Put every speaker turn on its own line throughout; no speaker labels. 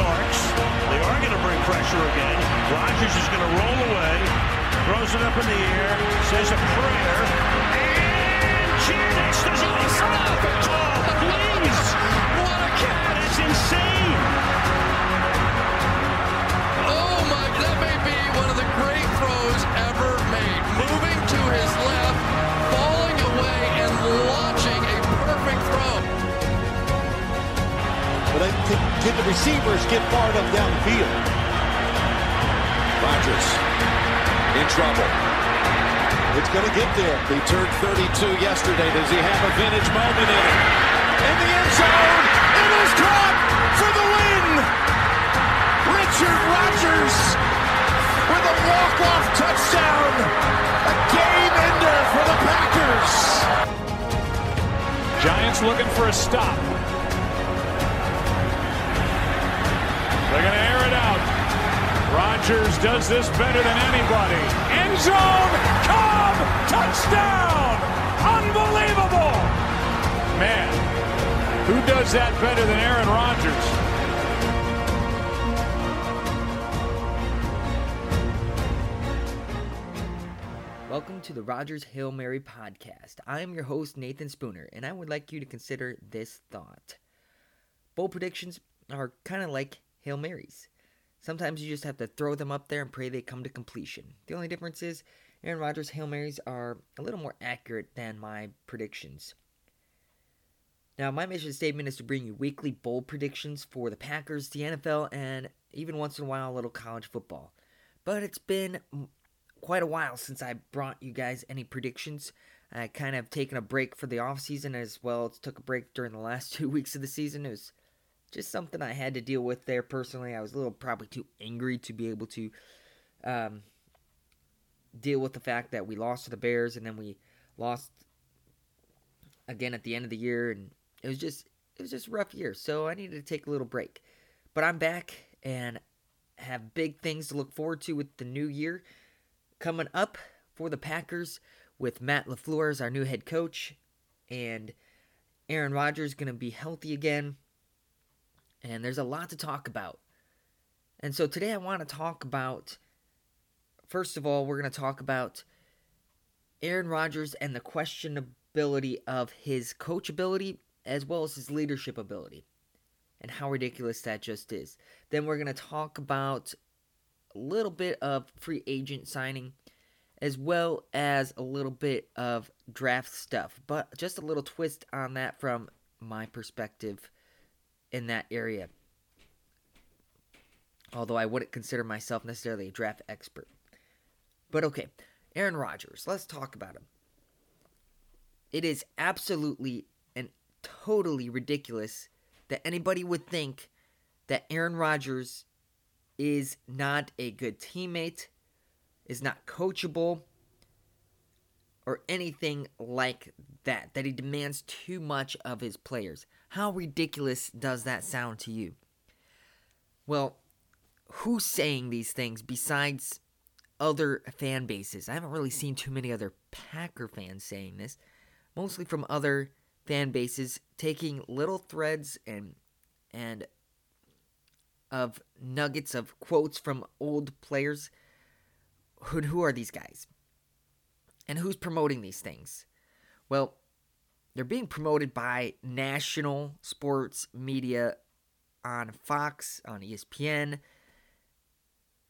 Starks. They are going to bring pressure again. Rodgers is going to roll away, throws it up in the air, says a prayer, and Janis does it himself. Oh, please! What a cat! It's insane.
Oh my, that may be one of the great throws ever made. Moving to his left,
But I think can the receivers get far enough downfield?
Rodgers in trouble.
It's going to get there.
He turned 32 yesterday. Does he have a vintage moment in it? In the end zone, it is caught for the win. Richard Rodgers with a walk-off touchdown. A game ender for the Packers.
Giants looking for a stop. They're going to air it out. Rodgers does this better than anybody. End zone, Cobb, touchdown! Unbelievable! Man, who does that better than Aaron Rodgers?
Welcome to the Rodgers Hail Mary podcast. I am your host, Nathan Spooner, and I would like you to consider this thought. Bowl predictions are kind of like Hail Marys. Sometimes you just have to throw them up there and pray they come to completion. The only difference is Aaron Rodgers' Hail Marys are a little more accurate than my predictions. Now, my mission statement is to bring you weekly bowl predictions for the Packers, the NFL, and even once in a while a little college football. But it's been quite a while since I brought you guys any predictions. I kind of taken a break for the off season as well as took a break during the last two weeks of the season. It was just something I had to deal with there personally. I was a little probably too angry to be able to um, deal with the fact that we lost to the Bears and then we lost again at the end of the year, and it was just it was just rough year. So I needed to take a little break, but I'm back and have big things to look forward to with the new year coming up for the Packers with Matt LaFleur as our new head coach and Aaron Rodgers going to be healthy again. And there's a lot to talk about. And so today I want to talk about first of all, we're going to talk about Aaron Rodgers and the questionability of his coachability as well as his leadership ability and how ridiculous that just is. Then we're going to talk about a little bit of free agent signing as well as a little bit of draft stuff, but just a little twist on that from my perspective in that area. Although I wouldn't consider myself necessarily a draft expert. But okay, Aaron Rodgers, let's talk about him. It is absolutely and totally ridiculous that anybody would think that Aaron Rodgers is not a good teammate, is not coachable, or anything like that, that he demands too much of his players. How ridiculous does that sound to you? Well, who's saying these things besides other fan bases? I haven't really seen too many other Packer fans saying this, mostly from other fan bases taking little threads and and of nuggets of quotes from old players. Who, who are these guys? And who's promoting these things? Well, they're being promoted by national sports media on Fox, on ESPN,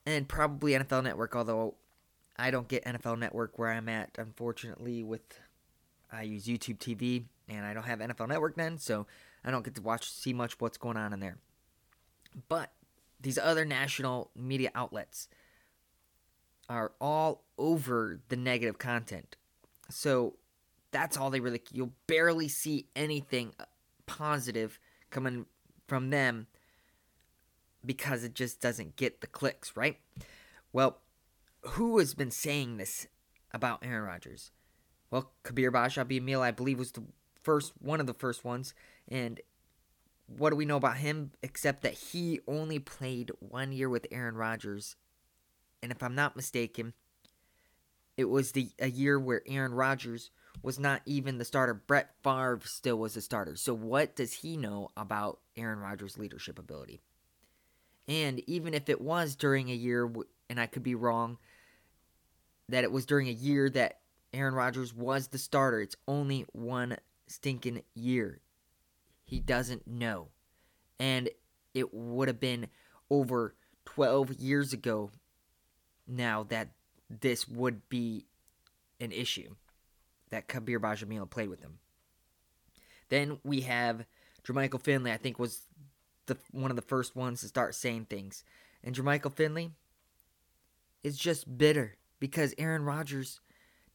and probably NFL Network, although I don't get NFL Network where I'm at, unfortunately, with I use YouTube TV and I don't have NFL Network then, so I don't get to watch see much what's going on in there. But these other national media outlets are all over the negative content. So that's all they really you'll barely see anything uh, positive coming from them because it just doesn't get the clicks, right? Well, who has been saying this about Aaron Rodgers? Well, Kabeer Bashab I believe, was the first one of the first ones, and what do we know about him except that he only played one year with Aaron Rodgers, and if I'm not mistaken, it was the a year where Aaron Rodgers was not even the starter. Brett Favre still was the starter. So what does he know about Aaron Rodgers' leadership ability? And even if it was during a year, and I could be wrong, that it was during a year that Aaron Rodgers was the starter, it's only one stinking year. He doesn't know. And it would have been over 12 years ago now that this would be an issue that Kabeer Bajamila played with him. Then we have Jermichael Finley, I think was the one of the first ones to start saying things. And Jermichael Finley is just bitter because Aaron Rodgers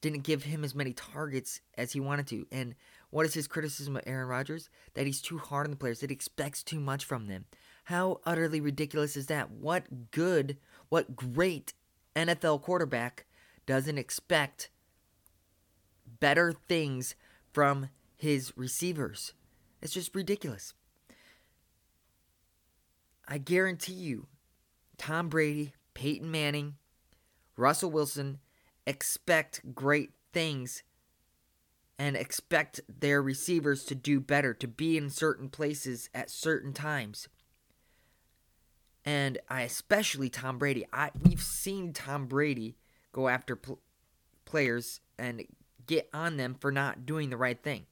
didn't give him as many targets as he wanted to. And what is his criticism of Aaron Rodgers? That he's too hard on the players, that he expects too much from them. How utterly ridiculous is that? What good, what great NFL quarterback doesn't expect better things from his receivers? It's just ridiculous. I guarantee you, Tom Brady, Peyton Manning, Russell Wilson expect great things and expect their receivers to do better, to be in certain places at certain times. And I especially Tom Brady. I we've seen Tom Brady go after pl- players and get on them for not doing the right thing.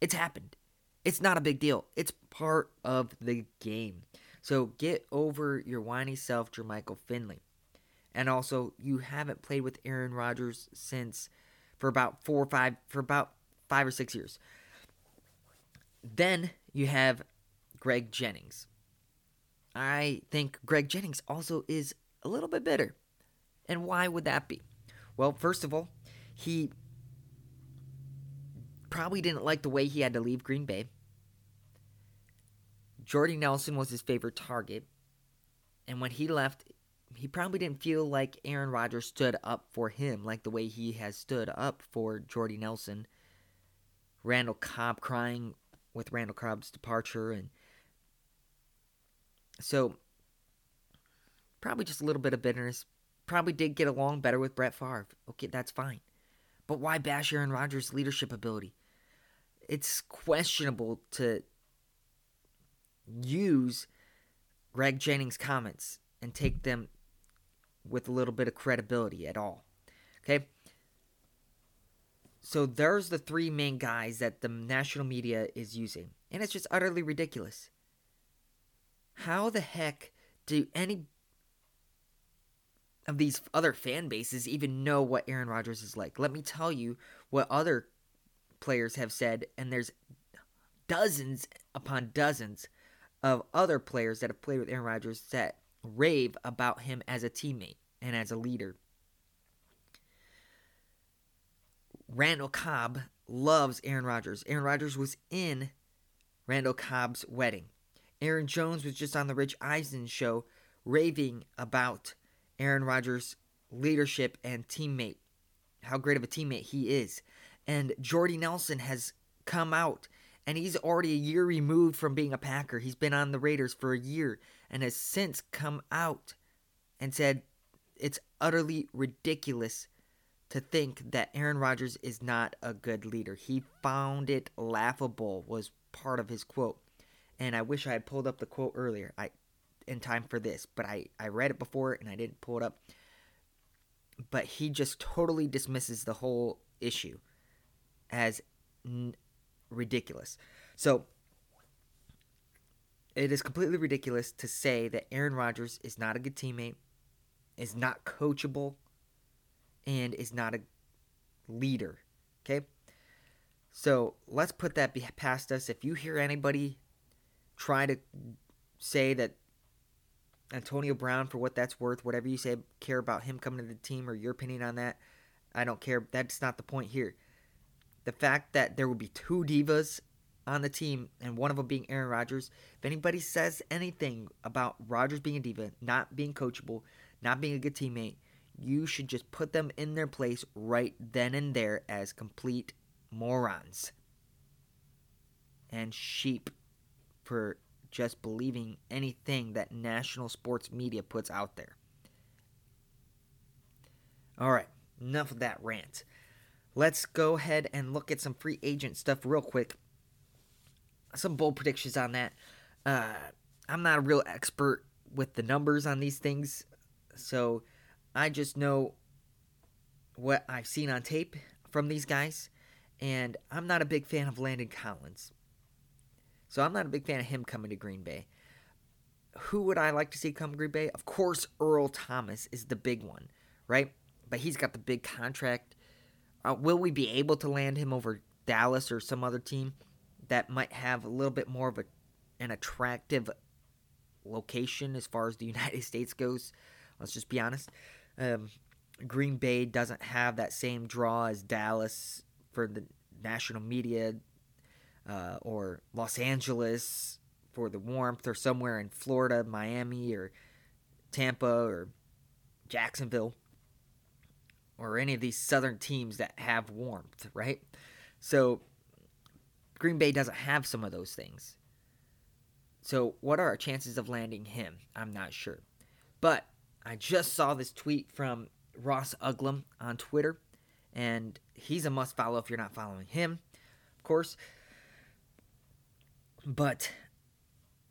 It's happened. It's not a big deal. It's part of the game. So get over your whiny self, Jermichael Finley. And also, you haven't played with Aaron Rodgers since for about four or five for about five or six years. Then you have Greg Jennings. I think Greg Jennings also is a little bit bitter. And why would that be? Well, first of all, he probably didn't like the way he had to leave Green Bay. Jordy Nelson was his favorite target. And when he left, he probably didn't feel like Aaron Rodgers stood up for him like the way he has stood up for Jordy Nelson. Randall Cobb crying with Randall Cobb's departure and so probably just a little bit of bitterness. Probably did get along better with Brett Favre. Okay, that's fine. But why bash Aaron Rodgers' leadership ability? It's questionable to use Greg Jennings' comments and take them with a little bit of credibility at all. Okay? So there's the three main guys that the national media is using. And it's just utterly ridiculous. How the heck do any of these other fan bases even know what Aaron Rodgers is like? Let me tell you what other players have said, and there's dozens upon dozens of other players that have played with Aaron Rodgers that rave about him as a teammate and as a leader. Randall Cobb loves Aaron Rodgers. Aaron Rodgers was in Randall Cobb's wedding. Aaron Jones was just on the Rich Eisen show raving about Aaron Rodgers' leadership and teammate, how great of a teammate he is. And Jordy Nelson has come out and he's already a year removed from being a Packer. He's been on the Raiders for a year and has since come out and said it's utterly ridiculous to think that Aaron Rodgers is not a good leader. He found it laughable was part of his quote. And I wish I had pulled up the quote earlier. I in time for this, but I I read it before and I didn't pull it up. But he just totally dismisses the whole issue as n- ridiculous. So it is completely ridiculous to say that Aaron Rodgers is not a good teammate, is not coachable, and is not a leader. Okay? So let's put that past us. If you hear anybody try to say that Antonio Brown, for what that's worth, whatever you say, care about him coming to the team or your opinion on that, I don't care. That's not the point here. The fact that there will be two divas on the team and one of them being Aaron Rodgers, if anybody says anything about Rodgers being a diva, not being coachable, not being a good teammate, you should just put them in their place right then and there as complete morons and sheep for just believing anything that national sports media puts out there. All right, enough of that rant. Let's go ahead and look at some free agent stuff real quick. Some bold predictions on that. Uh, I'm not a real expert with the numbers on these things. So I just know what I've seen on tape from these guys, and I'm not a big fan of Landon Collins. So I'm not a big fan of him coming to Green Bay. Who would I like to see come to Green Bay? Of course, Earl Thomas is the big one, right? But he's got the big contract. Uh, will we be able to land him over Dallas or some other team that might have a little bit more of a, an attractive location as far as the United States goes? Let's just be honest. Um, Green Bay doesn't have that same draw as Dallas for the national media uh, or Los Angeles for the warmth or somewhere in Florida, Miami, or Tampa or Jacksonville or any of these southern teams that have warmth, right? So Green Bay doesn't have some of those things. So what are our chances of landing him? I'm not sure. But I just saw this tweet from Ross Uglem on Twitter, and he's a must follow if you're not following him, of course. But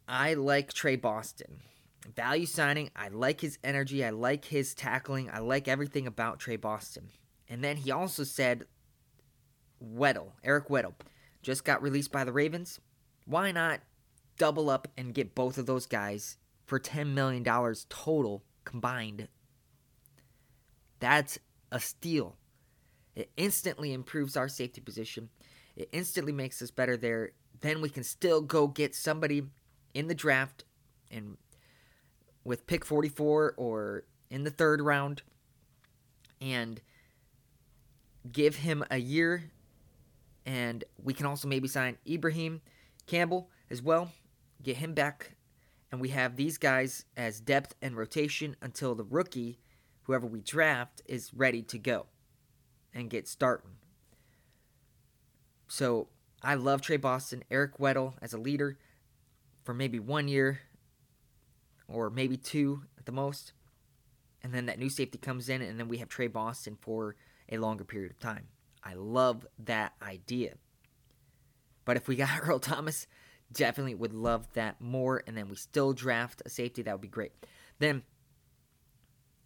I like Tre Boston. Value signing. I like his energy. I like his tackling. I like everything about Tre Boston. And then he also said Weddle, Eric Weddle, just got released by the Ravens. Why not double up and get both of those guys for $10 million total combined? That's a steal. It instantly improves our safety position. It instantly makes us better there. Then we can still go get somebody in the draft and with pick 44 or in the third round and give him a year. And we can also maybe sign Ibraheim Campbell as well get him back. And we have these guys as depth and rotation until the rookie whoever we draft is ready to go and get starting. So I love Tre Boston Eric Weddle as a leader for maybe one year or maybe two at the most. And then that new safety comes in, and then we have Tre Boston for a longer period of time. I love that idea. But if we got Earl Thomas, definitely would love that more. And then we still draft a safety, that would be great. Then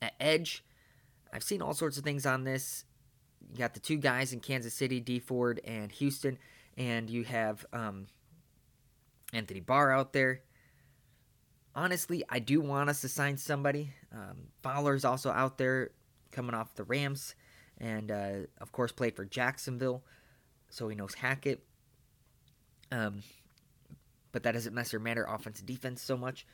at Edge, I've seen all sorts of things on this. You got the two guys in Kansas City, Dee Ford and Houston, and you have um, Anthony Barr out there honestly, I do want us to sign somebody. Um, Fowler's also out there coming off the Rams, and uh, of course played for Jacksonville, so he knows Hackett. Um, but that doesn't necessarily matter offense defense so much.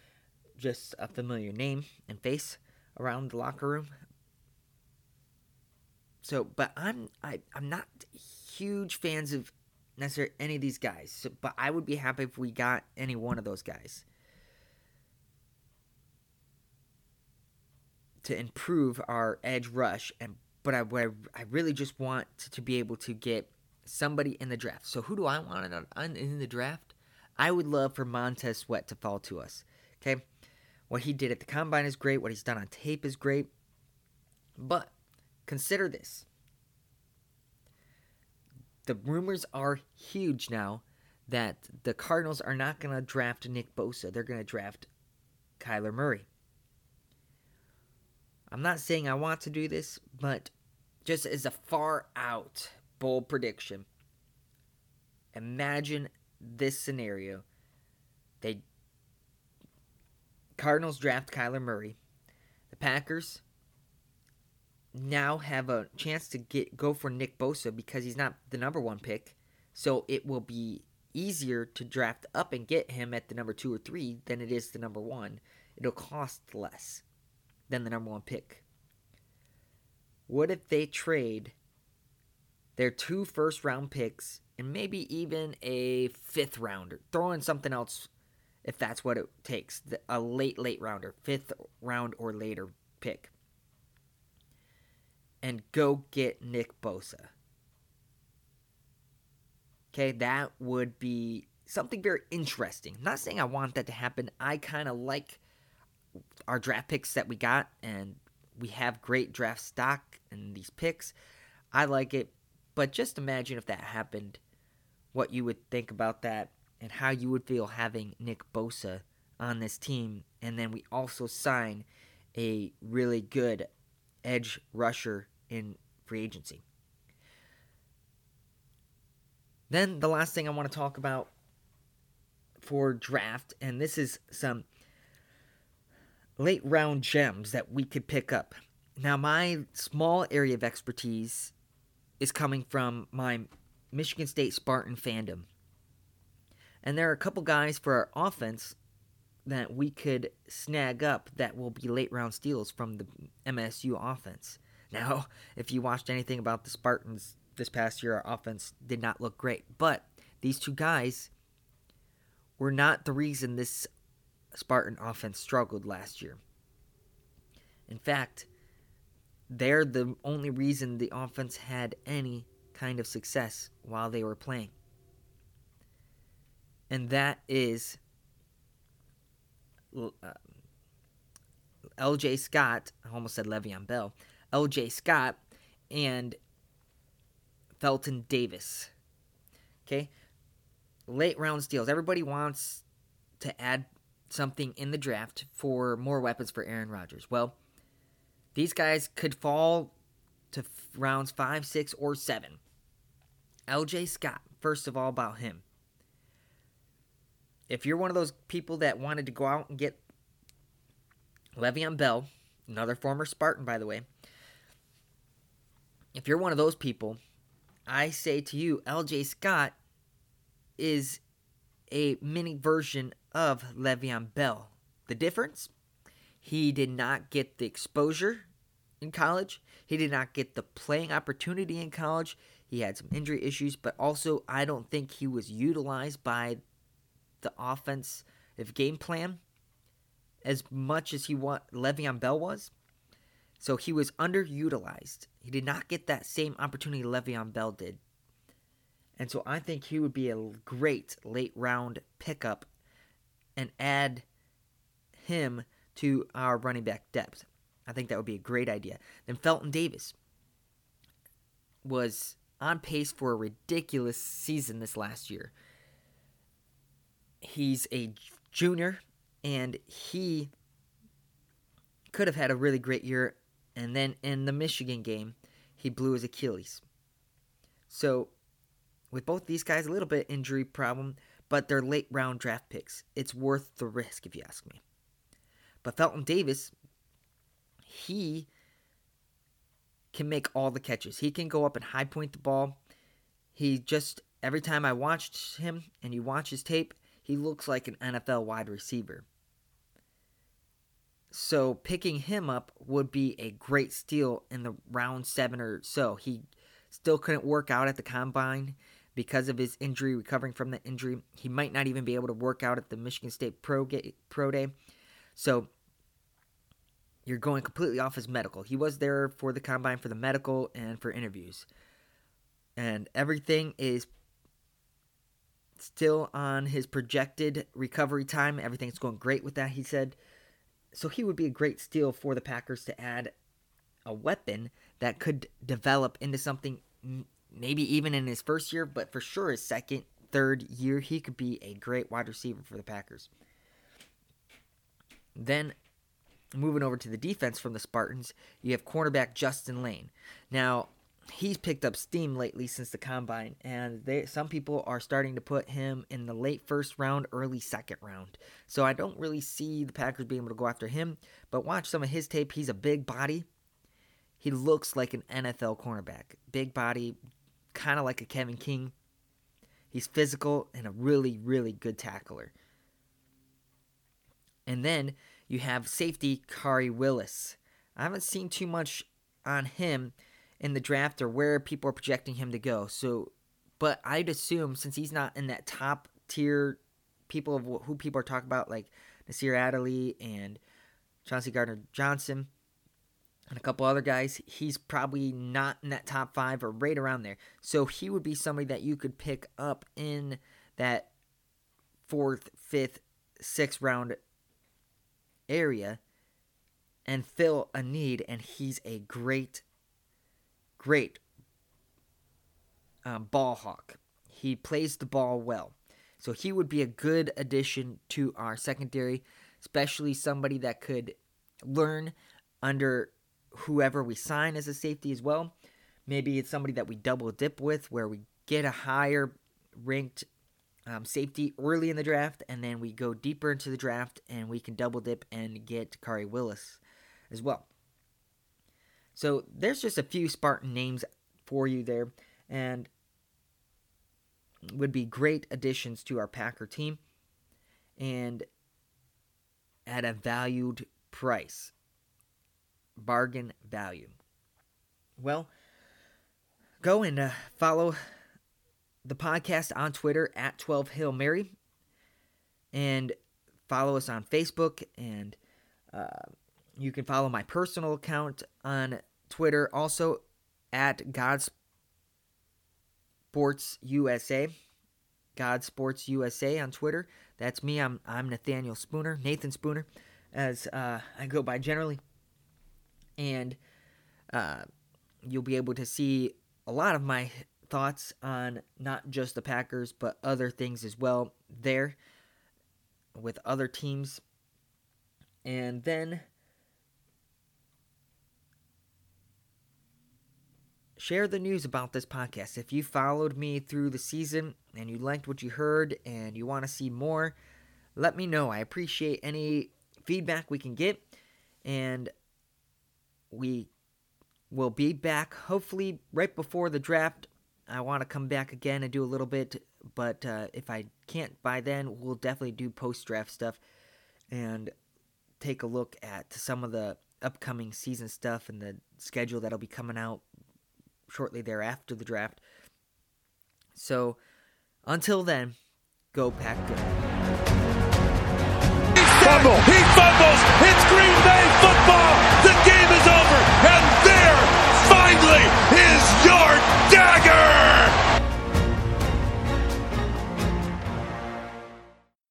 Just a familiar name and face around the locker room. So, but I'm I, I'm not huge fans of necessarily any of these guys. So, but I would be happy if we got any one of those guys. To improve our edge rush and but I, I really just want to be able to get somebody in the draft. So who do I want in, the draft? I would love for Montez Sweat to fall to us. Okay, what he did at the combine is great. What he's done on tape is great. But consider this: the rumors are huge now that the Cardinals are not going to draft Nick Bosa. They're going to draft Kyler Murray. I'm not saying I want to do this, but just as a far out bold prediction, imagine this scenario. They Cardinals draft Kyler Murray. The Packers now have a chance to get go for Nick Bosa because he's not the number one pick. So it will be easier to draft up and get him at the number two or three than it is the number one. It'll cost less than the number one pick. What if they trade their two first round picks and maybe even a fifth rounder? Throw in something else if that's what it takes a late, late rounder, fifth round or later pick. And go get Nick Bosa. Okay, that would be something very interesting. I'm not saying I want that to happen. I kind of like our draft picks that we got, and we have great draft stock and these picks. I like it, but just imagine if that happened, what you would think about that, and how you would feel having Nick Bosa on this team, and then we also sign a really good edge rusher in free agency. Then the last thing I want to talk about for draft, and this is some late round gems that we could pick up. Now, my small area of expertise is coming from my Michigan State Spartan fandom. And there are a couple guys for our offense that we could snag up that will be late round steals from the MSU offense. Now, if you watched anything about the Spartans this past year, our offense did not look great. But these two guys were not the reason this Spartan offense struggled last year. In fact, they're the only reason the offense had any kind of success while they were playing. And that is uh, LJ Scott, I almost said Le'Veon Bell, LJ Scott, and Felton Davis. Okay? Late round steals. Everybody wants to add something in the draft for more weapons for Aaron Rodgers. Well, these guys could fall to rounds 5, 6, or 7. LJ Scott, first of all, about him. If you're one of those people that wanted to go out and get Le'Veon Bell, another former Spartan, by the way, if you're one of those people, I say to you, LJ Scott is a mini version of Le'Veon Bell. The difference? He did not get the exposure in college. He did not get the playing opportunity in college. He had some injury issues, but also I don't think he was utilized by the offense if game plan as much as he want Le'Veon Bell was. So he was underutilized. He did not get that same opportunity Le'Veon Bell did. And so I think he would be a great late round pickup and add him to our running back depth. I think that would be a great idea. Then Felton Davis was on pace for a ridiculous season this last year. He's a junior and he could have had a really great year and then in the Michigan game he blew his Achilles. So with both these guys a little bit injury problem, but they're late round draft picks. It's worth the risk if you ask me. But Felton Davis he can make all the catches. He can go up and high point the ball. He just every time I watched him and you watch his tape, he looks like an NFL wide receiver. So picking him up would be a great steal in the round 7 or so. He still couldn't work out at the combine because of his injury, recovering from the injury. He might not even be able to work out at the Michigan State Pro, Pro Day. So you're going completely off his medical. He was there for the combine for the medical and for interviews. And everything is still on his projected recovery time. Everything's going great with that, he said. So he would be a great steal for the Packers to add a weapon that could develop into something maybe even in his first year, but for sure his second, third year, he could be a great wide receiver for the Packers. Then moving over to the defense from the Spartans, you have cornerback Justin Layne. Now, he's picked up steam lately since the combine, and they, some people are starting to put him in the late first round, early second round. So I don't really see the Packers being able to go after him, but watch some of his tape. He's a big body. He looks like an NFL cornerback. Big body, kind of like a Kevin King. He's physical and a really, really good tackler. And then you have safety Khari Willis. I haven't seen too much on him in the draft or where people are projecting him to go. So, but I'd assume since he's not in that top tier people of who people are talking about, like Nasir Adderley and Chauncey Gardner Johnson and a couple other guys, he's probably not in that top five or right around there. So he would be somebody that you could pick up in that fourth, fifth, sixth round area and fill a need, and he's a great, great um, ball hawk. He plays the ball well. So he would be a good addition to our secondary, especially somebody that could learn under whoever we sign as a safety as well. Maybe it's somebody that we double dip with where we get a higher ranked um, safety early in the draft, and then we go deeper into the draft and we can double dip and get Khari Willis as well. So there's just a few Spartan names for you there, and would be great additions to our Packer team and at a valued price. Bargain value. Well, go and uh, follow the podcast on Twitter at 12 Hail Mary and follow us on Facebook and uh, you can follow my personal account on Twitter also at God Sports USA. God Sports USA on Twitter. That's me. I'm I'm Nathaniel Spooner, Nathan Spooner, as uh, I go by generally. And uh, you'll be able to see a lot of my thoughts on not just the Packers, but other things as well there with other teams. And then share the news about this podcast. If you followed me through the season and you liked what you heard and you want to see more, let me know. I appreciate any feedback we can get. And we will be back hopefully right before the draft. I want to come back again and do a little bit, but uh, if I can't by then, we'll definitely do post draft stuff and take a look at some of the upcoming season stuff and the schedule that'll be coming out shortly thereafter the draft. So until then, go pack good.
Fumble. He fumbles. Green